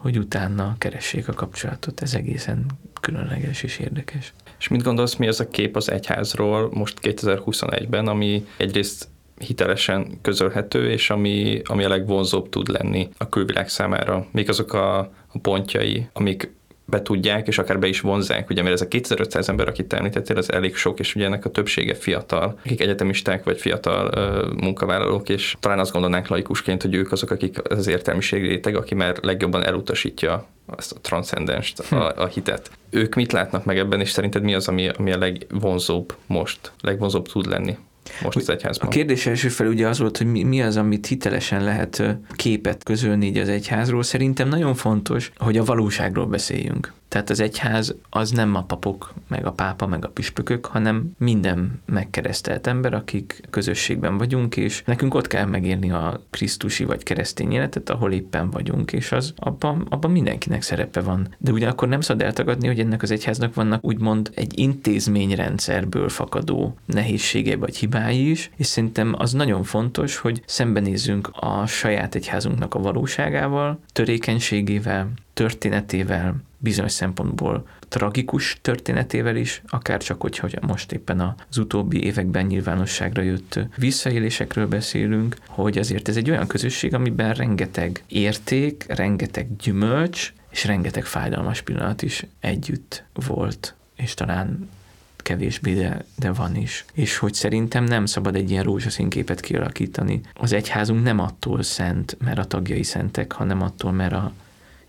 hogy utána keressék a kapcsolatot. Ez egészen különleges és érdekes. És mit gondolsz, mi az a kép az egyházról most 2021-ben, ami egyrészt hitelesen közölhető, és ami, ami a legvonzóbb tud lenni a külvilág számára. Még azok a, a pontjai, amik be tudják, és akár be is vonzák, ugye, mert ez a 2500 ember, akit említettél, az elég sok, és ugye ennek a többsége fiatal, akik egyetemisták, vagy fiatal uh, munkavállalók, és talán azt gondolnánk laikusként, hogy ők azok, akik az értelmiség réteg, aki már legjobban elutasítja azt a transzendenst, a, hm. a hitet. Ők mit látnak meg ebben, és szerinted mi az, ami, ami a legvonzóbb most, legvonzóbb tud lenni? Most az egyházban. A kérdés első fel ugye az volt, hogy mi, mi az, amit hitelesen lehet képet közölni így az egyházról. Szerintem nagyon fontos, hogy a valóságról beszéljünk. Tehát az egyház az nem a papok, meg a pápa, meg a püspökök, hanem minden megkeresztelt ember, akik közösségben vagyunk, és nekünk ott kell megérni a krisztusi vagy keresztény életet, ahol éppen vagyunk, és az abban, abban mindenkinek szerepe van. De ugyanakkor nem szabad eltagadni, hogy ennek az egyháznak vannak úgymond egy intézményrendszerből fakadó nehézsége vagy hibái is, és szerintem az nagyon fontos, hogy szembenézzünk a saját egyházunknak a valóságával, törékenységével, történetével, bizonyos szempontból tragikus történetével is, akár csak hogy, hogy most éppen az utóbbi években nyilvánosságra jött visszaélésekről beszélünk, hogy azért ez egy olyan közösség, amiben rengeteg érték, rengeteg gyümölcs, és rengeteg fájdalmas pillanat is együtt volt, és talán kevésbé, de, de van is. És hogy szerintem nem szabad egy ilyen rózsaszín képet kialakítani. Az egyházunk nem attól szent, mert a tagjai szentek, hanem attól, mert a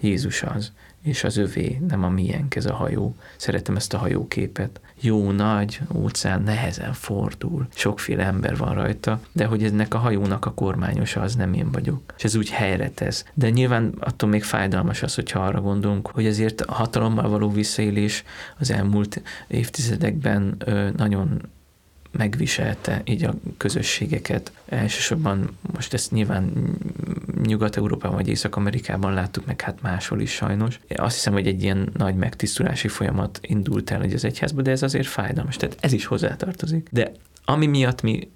Jézus az és az övé, nem a miénk ez a hajó. Szeretem ezt a hajóképet. Jó, nagy óceán nehezen fordul, sokféle ember van rajta, de hogy ennek a hajónak a kormányosa az nem én vagyok. És ez úgy helyre tesz. De nyilván attól még fájdalmas az, hogyha arra gondolunk, hogy azért a hatalommal való visszaélés az elmúlt évtizedekben nagyon megviselte így a közösségeket. Elsősorban most ezt nyilván Nyugat-Európában vagy Észak-Amerikában láttuk meg, hát máshol is sajnos. Azt hiszem, hogy egy ilyen nagy megtisztulási folyamat indult el az egyházba, de ez azért fájdalmas, tehát ez is hozzátartozik. De ami miatt mi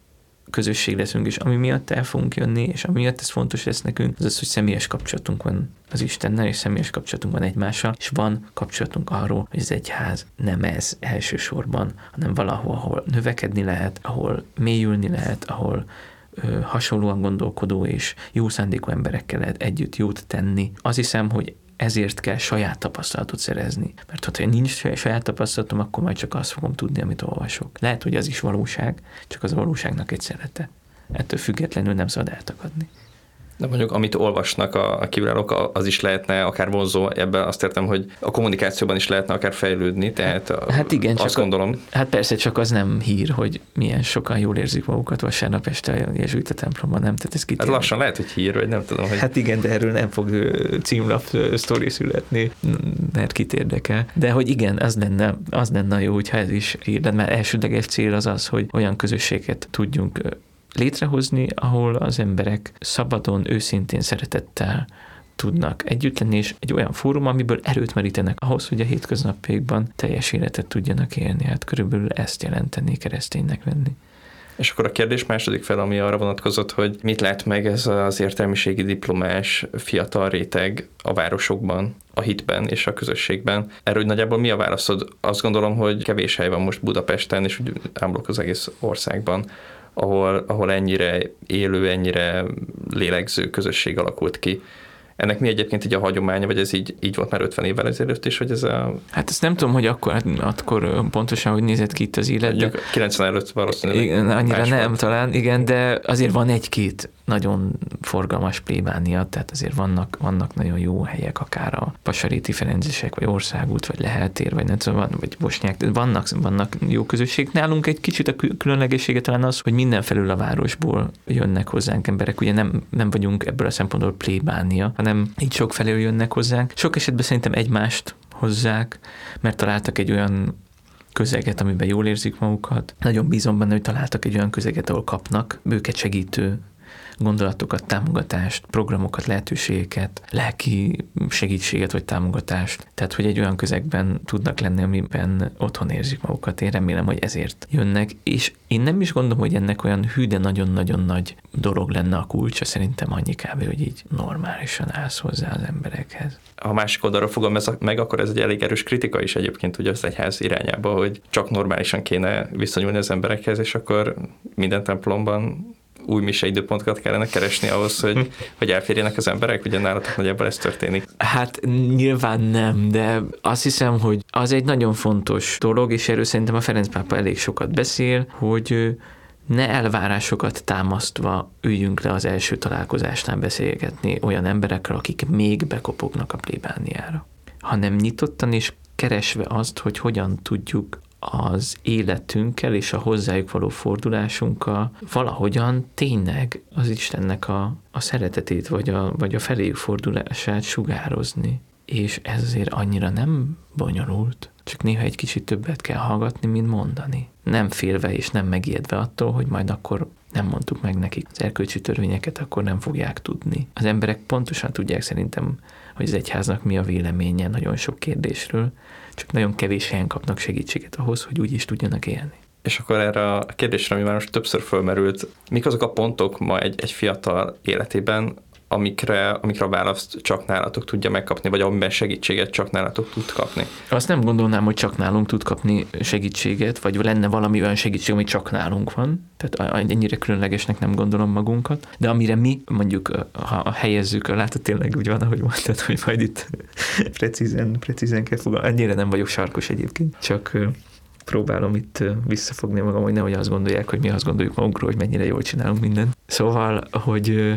közösség leszünk, és ami miatt el fogunk jönni, és ami miatt ez fontos lesz nekünk, az az, hogy személyes kapcsolatunk van az Istennel, és személyes kapcsolatunk van egymással, és van kapcsolatunk arról, hogy az egyház nem ez elsősorban, hanem valahol, ahol növekedni lehet, ahol mélyülni lehet, ahol hasonlóan gondolkodó és jó szándékú emberekkel lehet együtt jót tenni. Azt hiszem, hogy ezért kell saját tapasztalatot szerezni. Mert ha nincs saját tapasztalatom, akkor majd csak azt fogom tudni, amit olvasok. Lehet, hogy az is valóság, csak az valóságnak egy szerete. Ettől függetlenül nem szabad eltakadni. De mondjuk, amit olvasnak a, a kívülállók, az is lehetne akár vonzó, ebben azt értem, hogy a kommunikációban is lehetne akár fejlődni, tehát hát igen, azt csak gondolom. A, hát persze, csak az nem hír, hogy milyen sokan jól érzik magukat vasárnap este a Jezsuita templomban, nem? Tehát ez Hát lassan lehet, hogy hír, vagy nem tudom. Hogy... Hát igen, de erről nem fog címlap sztori születni, mert kit érdekel. De hogy igen, az lenne, az lenne jó, hogyha ez is hír, de mert elsődleges cél az az, hogy olyan közösséget tudjunk létrehozni, ahol az emberek szabadon, őszintén, szeretettel tudnak együtt lenni, és egy olyan fórum, amiből erőt merítenek ahhoz, hogy a hétköznapjaikban teljes életet tudjanak élni. Hát körülbelül ezt jelenteni kereszténynek lenni. És akkor a kérdés második fel, ami arra vonatkozott, hogy mit lát meg ez az értelmiségi diplomás fiatal réteg a városokban, a hitben és a közösségben. Erről nagyjából mi a válaszod? Azt gondolom, hogy kevés hely van most Budapesten, és úgy ámblok az egész országban, ahol, ahol ennyire élő, ennyire lélegző közösség alakult ki. Ennek mi egyébként így a hagyománya, vagy ez így, így volt már 50 évvel ezelőtt is, hogy ez a... Hát ezt nem tudom, hogy akkor, hát akkor pontosan, hogy nézett ki itt az élet. De... 90 előtt valószínűleg. Igen, annyira nem volt. talán, igen, de azért van egy-két nagyon forgalmas plébánia, tehát azért vannak, vannak nagyon jó helyek, akár a Pasaréti Ferencesek, vagy Országút, vagy Leheltér, vagy nem tudom, vagy Bosnyák, de vannak, vannak jó közösség. Nálunk egy kicsit a különlegessége talán az, hogy mindenfelül a városból jönnek hozzánk emberek, ugye nem, nem vagyunk ebből a szempontból plébánia, hanem így sok felől jönnek hozzánk. Sok esetben szerintem egymást hozzák, mert találtak egy olyan közeget, amiben jól érzik magukat. Nagyon bízom benne, hogy találtak egy olyan közeget, ahol kapnak őket segítő gondolatokat, támogatást, programokat, lehetőségeket, lelki segítséget vagy támogatást. Tehát, hogy egy olyan közegben tudnak lenni, amiben otthon érzik magukat. Én remélem, hogy ezért jönnek, és én nem is gondolom, hogy ennek olyan hű, de nagyon-nagyon nagy dolog lenne a kulcsa, szerintem annyi kb., hogy így normálisan állsz hozzá az emberekhez. A másik oldalról fogom ez meg, akkor ez egy elég erős kritika is egyébként, hogy az egyház irányába, hogy csak normálisan kéne viszonyulni az emberekhez, és akkor minden templomban új mise időpontokat kellene keresni ahhoz, hogy, hogy elférjenek az emberek? Ugye nálatok nagyjából ez történik? Hát nyilván nem, de azt hiszem, hogy az egy nagyon fontos dolog, és erről szerintem a Ferenc pápa elég sokat beszél, hogy ne elvárásokat támasztva üljünk le az első találkozásnál beszélgetni olyan emberekkel, akik még bekopognak a plébániára, hanem nyitottan és keresve azt, hogy hogyan tudjuk az életünkkel és a hozzájuk való fordulásunkkal valahogyan tényleg az Istennek a, a szeretetét, vagy a, vagy a feléjük fordulását sugározni. És ez azért annyira nem bonyolult, csak néha egy kicsit többet kell hallgatni, mint mondani. Nem félve és nem megijedve attól, hogy majd akkor nem mondtuk meg nekik az erkölcsi törvényeket, akkor nem fogják tudni. Az emberek pontosan tudják szerintem, hogy az egyháznak mi a véleménye nagyon sok kérdésről, csak nagyon kevés helyen kapnak segítséget ahhoz, hogy úgy is tudjanak élni. És akkor erre a kérdésre, ami már most többször fölmerült, mik azok a pontok ma egy, egy fiatal életében, amikre, amikre a választ csak nálatok tudja megkapni, vagy amiben segítséget csak nálatok tud kapni? Azt nem gondolnám, hogy csak nálunk tud kapni segítséget, vagy lenne valami olyan segítség, ami csak nálunk van. Tehát ennyire különlegesnek nem gondolom magunkat. De amire mi mondjuk, ha helyezzük, látod tényleg úgy van, ahogy mondtad, hogy majd itt <laughs> precízen, precízen kell fogalmazni. Ennyire nem vagyok sarkos egyébként, csak próbálom itt visszafogni magam, hogy nehogy azt gondolják, hogy mi azt gondoljuk magunkról, hogy mennyire jól csinálunk mindent. Szóval, hogy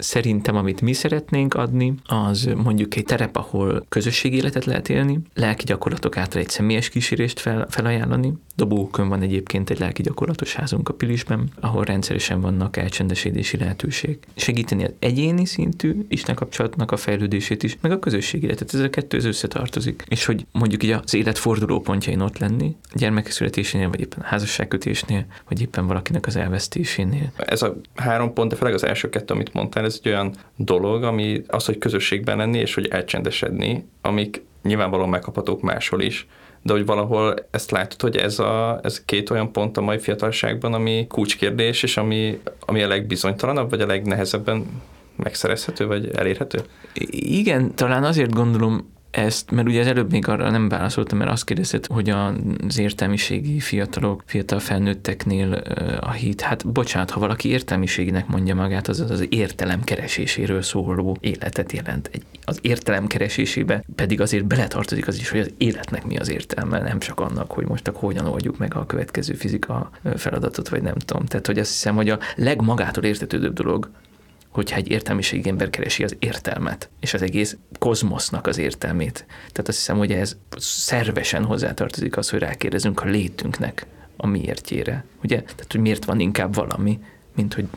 Szerintem, amit mi szeretnénk adni, az mondjuk egy terep, ahol közösségi életet lehet élni, lelki gyakorlatok által egy személyes kísérést fel, felajánlani. Dobókön van egyébként egy lelki gyakorlatos házunk a Pilisben, ahol rendszeresen vannak elcsendesedési lehetőség. Segíteni az egyéni szintű Isten kapcsolatnak a fejlődését is, meg a közösségi életet. Ez a kettő ez összetartozik. És hogy mondjuk így az élet fordulópontjain ott lenni, a gyermek születésénél, vagy éppen házasságkötésnél, vagy éppen valakinek az elvesztésénél. Ez a három pont, de főleg az első kettő, amit mondtál, ez egy olyan dolog, ami az, hogy közösségben lenni és hogy elcsendesedni, amik nyilvánvalóan megkaphatók máshol is, de hogy valahol ezt látod, hogy ez, a, ez két olyan pont a mai fiatalságban, ami kulcskérdés, és ami, ami a legbizonytalanabb, vagy a legnehezebben megszerezhető, vagy elérhető? Igen, talán azért gondolom ezt, mert ugye az előbb még arra nem válaszoltam, mert azt kérdezted, hogy az értelmiségi fiatalok, fiatal felnőtteknél a hit, hát bocsánat, ha valaki értelmiséginek mondja magát, az az értelem kereséséről szóló életet jelent. Egy, az értelem keresésébe pedig azért beletartozik az is, hogy az életnek mi az értelme, nem csak annak, hogy most akkor hogyan oldjuk meg a következő fizika feladatot, vagy nem tudom. Tehát, hogy azt hiszem, hogy a legmagától értetődőbb dolog hogyha egy értelmiségi ember keresi az értelmet, és az egész kozmosznak az értelmét. Tehát azt hiszem, hogy ez szervesen hozzátartozik az, hogy rákérdezünk a létünknek a miértjére. Ugye? Tehát, hogy miért van inkább valami, mint hogy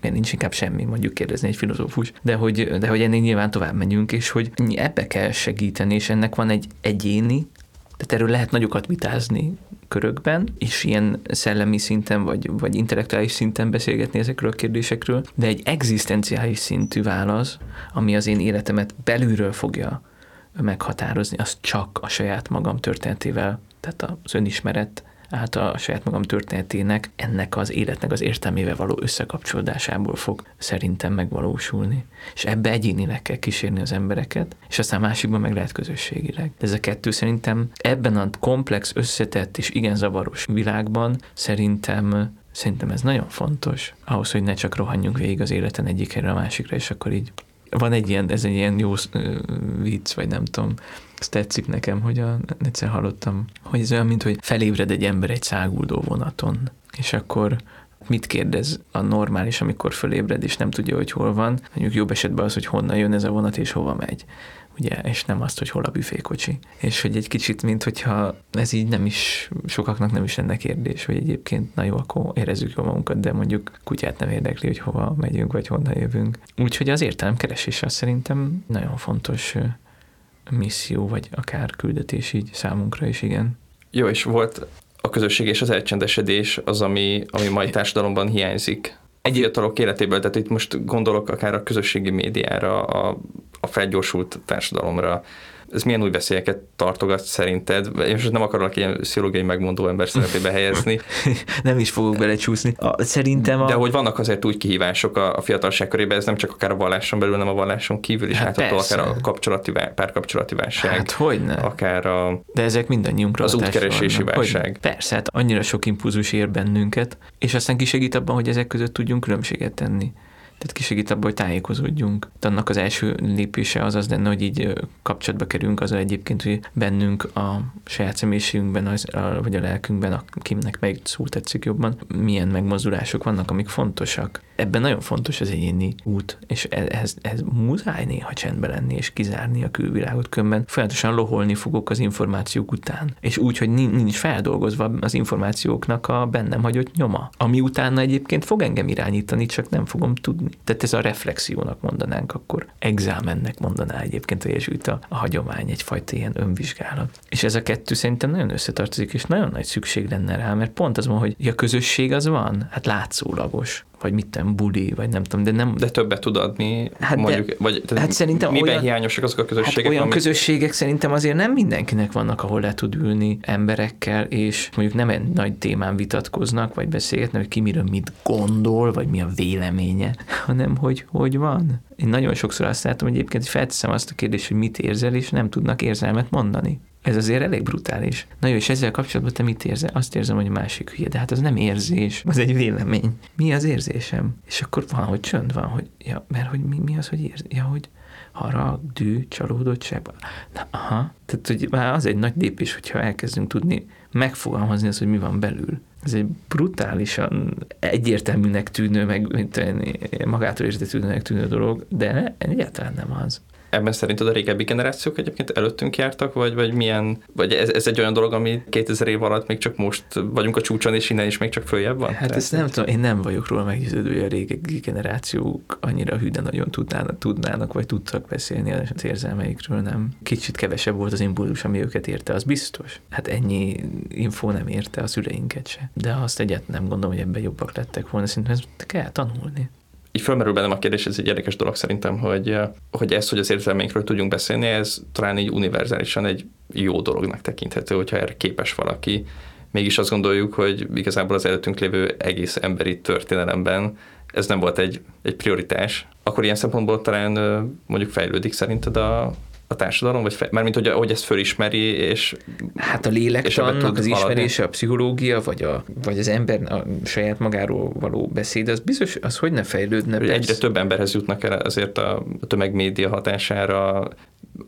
miért nincs inkább semmi, mondjuk kérdezni egy filozófus, de hogy, de hogy ennél nyilván tovább megyünk, és hogy ebbe kell segíteni, és ennek van egy egyéni, tehát erről lehet nagyokat vitázni körökben, és ilyen szellemi szinten vagy, vagy intellektuális szinten beszélgetni ezekről a kérdésekről, de egy egzisztenciális szintű válasz, ami az én életemet belülről fogja meghatározni, az csak a saját magam történetével, tehát az önismeret által a saját magam történetének, ennek az életnek az értelmével való összekapcsolódásából fog szerintem megvalósulni. És ebbe egyénileg kell kísérni az embereket, és aztán másikban meg lehet közösségileg. De ez a kettő szerintem ebben a komplex, összetett és igen zavaros világban szerintem Szerintem ez nagyon fontos, ahhoz, hogy ne csak rohanjunk végig az életen egyik helyre a másikra, és akkor így van egy ilyen, ez egy ilyen jó vicc, vagy nem tudom, ez tetszik nekem, hogy a, egyszer hallottam, hogy ez olyan, mint hogy felébred egy ember egy száguldó vonaton, és akkor mit kérdez a normális, amikor fölébred, és nem tudja, hogy hol van. Mondjuk jobb esetben az, hogy honnan jön ez a vonat, és hova megy. Ugye, és nem azt, hogy hol a büfékocsi. És hogy egy kicsit, mint hogyha ez így nem is, sokaknak nem is lenne kérdés, hogy egyébként, na jó, akkor érezzük jól magunkat, de mondjuk kutyát nem érdekli, hogy hova megyünk, vagy honnan jövünk. Úgyhogy az értelemkeresés az szerintem nagyon fontos misszió, vagy akár küldetés így számunkra is, igen. Jó, és volt a közösség és az elcsendesedés az, ami, ami mai társadalomban hiányzik. Egy fiatalok életéből, tehát itt most gondolok akár a közösségi médiára, a, a felgyorsult társadalomra, ez milyen új veszélyeket tartogat szerinted? Én most nem akarok ilyen pszichológiai megmondó ember szerepébe helyezni. <laughs> nem is fogok belecsúszni. A, szerintem a... De hogy vannak azért úgy kihívások a, a fiatalság körében, ez nem csak akár a valláson belül, nem a valláson kívül is hát látható, akár a kapcsolati, párkapcsolati válság. Hát hogyne. Akár a... De ezek mindannyiunkra Az útkeresési válság. Hogy, persze, hát annyira sok impulzus ér bennünket, és aztán kisegít abban, hogy ezek között tudjunk különbséget tenni. Tehát kisegít abban, hogy tájékozódjunk. Annak az első lépése az az lenne, hogy így kapcsolatba kerülünk azzal egyébként, hogy bennünk a saját személyiségünkben, az, a, vagy a lelkünkben, akinek meg szó tetszik jobban, milyen megmozdulások vannak, amik fontosak. Ebben nagyon fontos az egyéni út, és e- ehhez, ehhez muszáj néha csendbe lenni, és kizárni a külvilágot, különben folyamatosan loholni fogok az információk után. És úgy, hogy nincs feldolgozva az információknak a bennem hagyott nyoma, ami utána egyébként fog engem irányítani, csak nem fogom tudni. Tehát ez a reflexiónak mondanánk akkor. Exámennek mondaná egyébként a jezsuita a hagyomány, egyfajta ilyen önvizsgálat. És ez a kettő szerintem nagyon összetartozik, és nagyon nagy szükség lenne rá, mert pont az van, hogy a közösség az van, hát látszólagos vagy mit nem, buli, vagy nem tudom, de nem... De többet tud adni, hát mondjuk, de, vagy hát szerintem miben olyan, hiányosak azok a közösségek? Hát olyan amit... közösségek szerintem azért nem mindenkinek vannak, ahol le tud ülni emberekkel, és mondjuk nem egy nagy témán vitatkoznak, vagy beszélgetnek, hogy ki miről mit gondol, vagy mi a véleménye, <laughs> hanem hogy hogy van. Én nagyon sokszor azt látom, hogy egyébként felteszem azt a kérdést, hogy mit érzel, és nem tudnak érzelmet mondani. Ez azért elég brutális. Na jó, és ezzel kapcsolatban te mit érzel? Azt érzem, hogy a másik hülye, de hát az nem érzés, az egy vélemény. Mi az érzésem? És akkor van, hogy csönd van, hogy, ja, mert hogy mi, mi az, hogy érz, ja, hogy harag, dű, csalódottság. Na, aha. Tehát, hogy már az egy nagy lépés, hogyha elkezdünk tudni megfogalmazni azt, hogy mi van belül. Ez egy brutálisan egyértelműnek tűnő, meg mint magától értetődőnek tűnő dolog, de egyáltalán nem az ebben szerinted a régebbi generációk egyébként előttünk jártak, vagy, vagy milyen, vagy ez, ez egy olyan dolog, ami 2000 év alatt még csak most vagyunk a csúcson, és innen is még csak följebb van? Hát ezt nem tudom, én nem vagyok róla meggyőződő, hogy a régebbi generációk annyira hű, de nagyon tudnának, tudnának, vagy tudtak beszélni az érzelmeikről, nem. Kicsit kevesebb volt az impulzus, ami őket érte, az biztos. Hát ennyi info nem érte a szüleinket se. De azt egyet nem gondolom, hogy ebben jobbak lettek volna, szerintem ezt kell tanulni így fölmerül bennem a kérdés, ez egy érdekes dolog szerintem, hogy, hogy ez, hogy az érzelmeinkről tudjunk beszélni, ez talán így univerzálisan egy jó dolognak tekinthető, hogyha erre képes valaki. Mégis azt gondoljuk, hogy igazából az előttünk lévő egész emberi történelemben ez nem volt egy, egy prioritás. Akkor ilyen szempontból talán mondjuk fejlődik szerinted a, a társadalom, vagy fe, mármint, hogy, hogy ezt fölismeri, és Hát a lélektannak az ismerése, a pszichológia, vagy, a, vagy az ember a saját magáról való beszéd, az biztos, az hogy ne fejlődne? Egyre több emberhez jutnak el azért a tömegmédia hatására,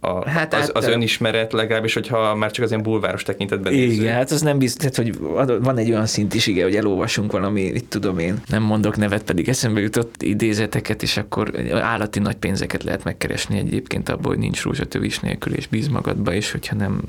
a, hát az, az önismeret legalábbis, hogyha már csak az ilyen bulváros tekintetben Igen, nézzük. hát az nem biztos, hogy van egy olyan szint is, igen, hogy elolvasunk valami, itt tudom én, nem mondok nevet, pedig eszembe jutott idézeteket, és akkor állati nagy pénzeket lehet megkeresni egyébként abból, hogy nincs rózsatövis nélkül, és bíz magadba, és hogyha nem,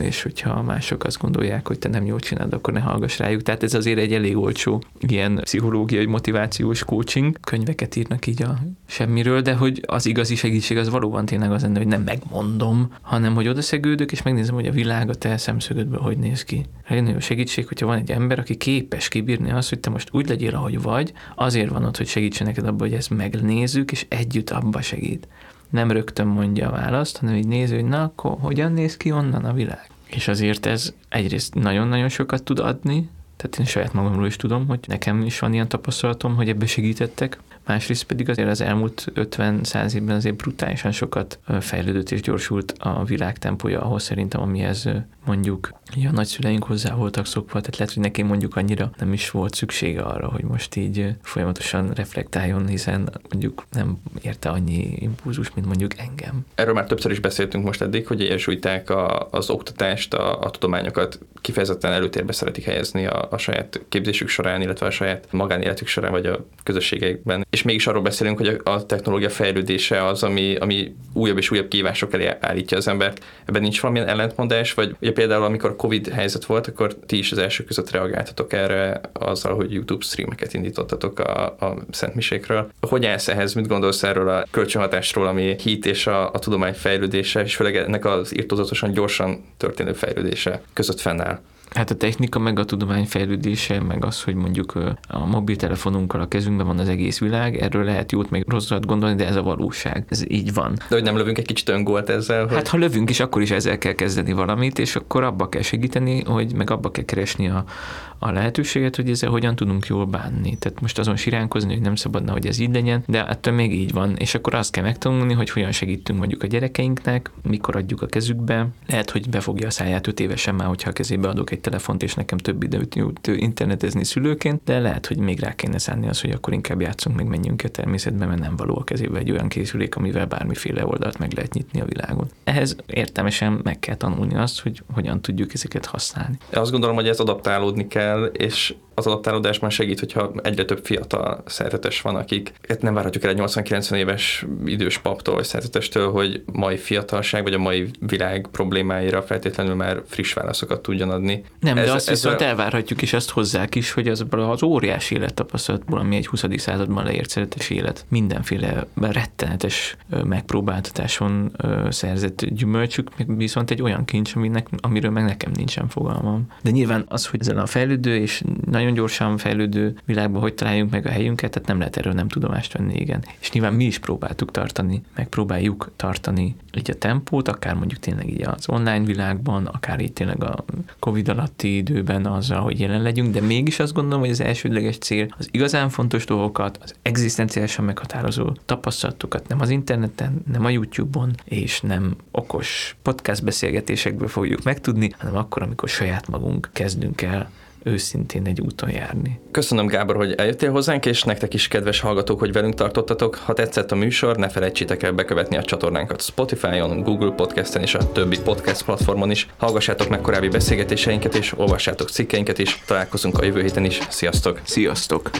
és hogyha mások azt gondolják, hogy te nem jól csinálod, akkor ne hallgass rájuk. Tehát ez azért egy elég olcsó ilyen pszichológiai motivációs coaching. Könyveket írnak így a semmiről, de hogy az igazi segítség az valóban tényleg az lenne, hogy nem meg mondom, hanem hogy odaszegődök, és megnézem, hogy a világ a te szemszögödből hogy néz ki. Egy jó segítség, hogyha van egy ember, aki képes kibírni azt, hogy te most úgy legyél, ahogy vagy, azért van ott, hogy segítsen neked abba, hogy ezt megnézzük, és együtt abba segít. Nem rögtön mondja a választ, hanem így néző, hogy na, akkor hogyan néz ki onnan a világ. És azért ez egyrészt nagyon-nagyon sokat tud adni, tehát én saját magamról is tudom, hogy nekem is van ilyen tapasztalatom, hogy ebbe segítettek. Másrészt pedig azért az elmúlt 50-100 évben azért brutálisan sokat fejlődött és gyorsult a világ tempója, ahhoz szerintem, amihez mondjuk a nagyszüleink hozzá voltak szokva, tehát lehet, hogy neki mondjuk annyira nem is volt szüksége arra, hogy most így folyamatosan reflektáljon, hiszen mondjuk nem érte annyi impulzus, mint mondjuk engem. Erről már többször is beszéltünk most eddig, hogy egyesülták a, az oktatást, a, a tudományokat kifejezetten előtérbe szeretik helyezni a, a saját képzésük során, illetve a saját magánéletük során, vagy a közösségeikben. És mégis arról beszélünk, hogy a, a technológia fejlődése az, ami, ami újabb és újabb kívások elé állítja az embert. Ebben nincs valamilyen ellentmondás, vagy például amikor Covid helyzet volt, akkor ti is az első között reagáltatok erre azzal, hogy YouTube streameket indítottatok a, a Szent Misékről. Hogy állsz ehhez, mit gondolsz erről a kölcsönhatásról, ami hit és a, a tudomány fejlődése, és főleg ennek az írtózatosan gyorsan történő fejlődése között fennáll? Hát a technika, meg a tudomány fejlődése, meg az, hogy mondjuk a mobiltelefonunkkal a kezünkben van az egész világ, erről lehet jót, meg rosszat gondolni, de ez a valóság. Ez így van. De hogy nem lövünk egy kicsit öngolt ezzel? Hogy... Hát ha lövünk is, akkor is ezzel kell kezdeni valamit, és akkor abba kell segíteni, hogy meg abba kell keresni a, a lehetőséget, hogy ezzel hogyan tudunk jól bánni. Tehát most azon siránkozni, hogy nem szabadna, hogy ez így legyen, de ettől még így van. És akkor azt kell megtanulni, hogy hogyan segítünk mondjuk a gyerekeinknek, mikor adjuk a kezükbe. Lehet, hogy befogja a száját öt évesen már, hogyha a kezébe adok egy telefont, és nekem több időt jut internetezni szülőként, de lehet, hogy még rá kéne szánni az, hogy akkor inkább játszunk, meg menjünk a természetbe, mert nem való a kezébe egy olyan készülék, amivel bármiféle oldalt meg lehet nyitni a világon. Ehhez értelmesen meg kell tanulni azt, hogy hogyan tudjuk ezeket használni. Azt gondolom, hogy ez adaptálódni kell, és az adaptálódásban segít, hogyha egyre több fiatal szerzetes van, akik hát nem várhatjuk el egy 80-90 éves idős paptól vagy szerzetestől, hogy mai fiatalság vagy a mai világ problémáira feltétlenül már friss válaszokat tudjon adni. Nem, ez, de azt ez viszont a... elvárhatjuk, és azt hozzák is, hogy az, az óriási élettapasztalatból, ami egy 20. században leért szeretes élet, mindenféle rettenetes megpróbáltatáson szerzett gyümölcsük, viszont egy olyan kincs, aminek, amiről meg nekem nincsen fogalmam. De nyilván az, hogy ezen a fejlődő és nagyon nagyon gyorsan fejlődő világban hogy találjunk meg a helyünket, tehát nem lehet erről nem tudomást venni, igen. És nyilván mi is próbáltuk tartani, meg próbáljuk tartani így a tempót, akár mondjuk tényleg így az online világban, akár így tényleg a Covid alatti időben azzal, hogy jelen legyünk, de mégis azt gondolom, hogy az elsődleges cél az igazán fontos dolgokat, az egzisztenciálisan meghatározó tapasztalatokat nem az interneten, nem a YouTube-on, és nem okos podcast beszélgetésekből fogjuk megtudni, hanem akkor, amikor saját magunk kezdünk el őszintén egy úton járni. Köszönöm Gábor, hogy eljöttél hozzánk, és nektek is kedves hallgatók, hogy velünk tartottatok. Ha tetszett a műsor, ne felejtsétek el bekövetni a csatornánkat Spotify-on, Google Podcast-en és a többi podcast platformon is. Hallgassátok meg korábbi beszélgetéseinket és olvassátok cikkeinket is. Találkozunk a jövő héten is. Sziasztok! Sziasztok!